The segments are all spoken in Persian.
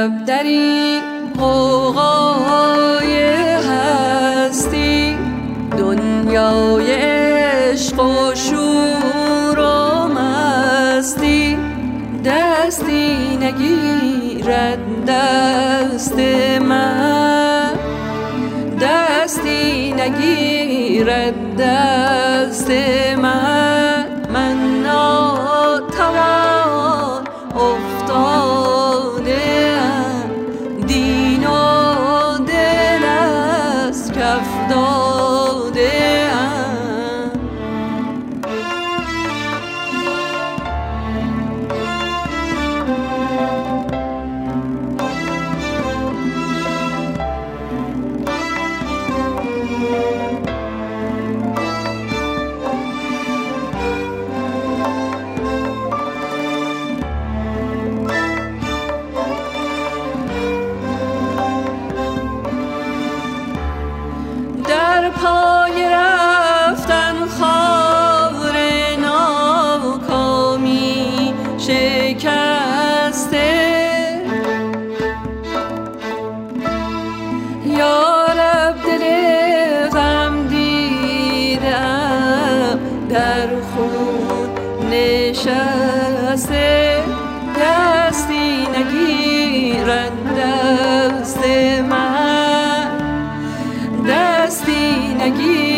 یارب در این قوقای هستی دنیای عشق و شور و مستی دستی نگیرد دست من. دستی نگیرد دست من. از کف پای رفتن خار ناکامی شکسته. یارب دل غم دیدم در خون نشسته. دستی نگیرد دست من. دستی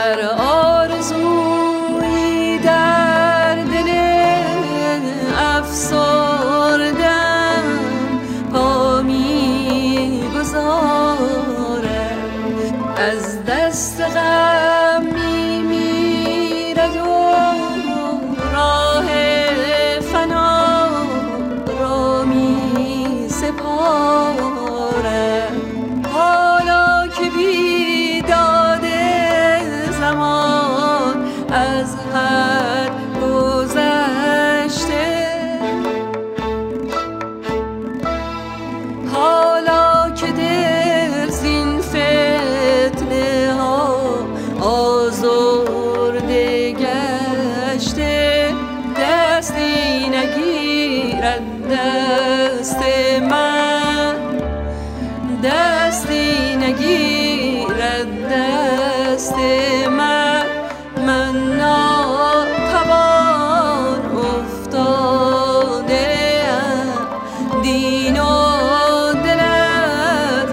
that دست من. دستی نگیرد دست من. من ناتوان افتاده دین و دلت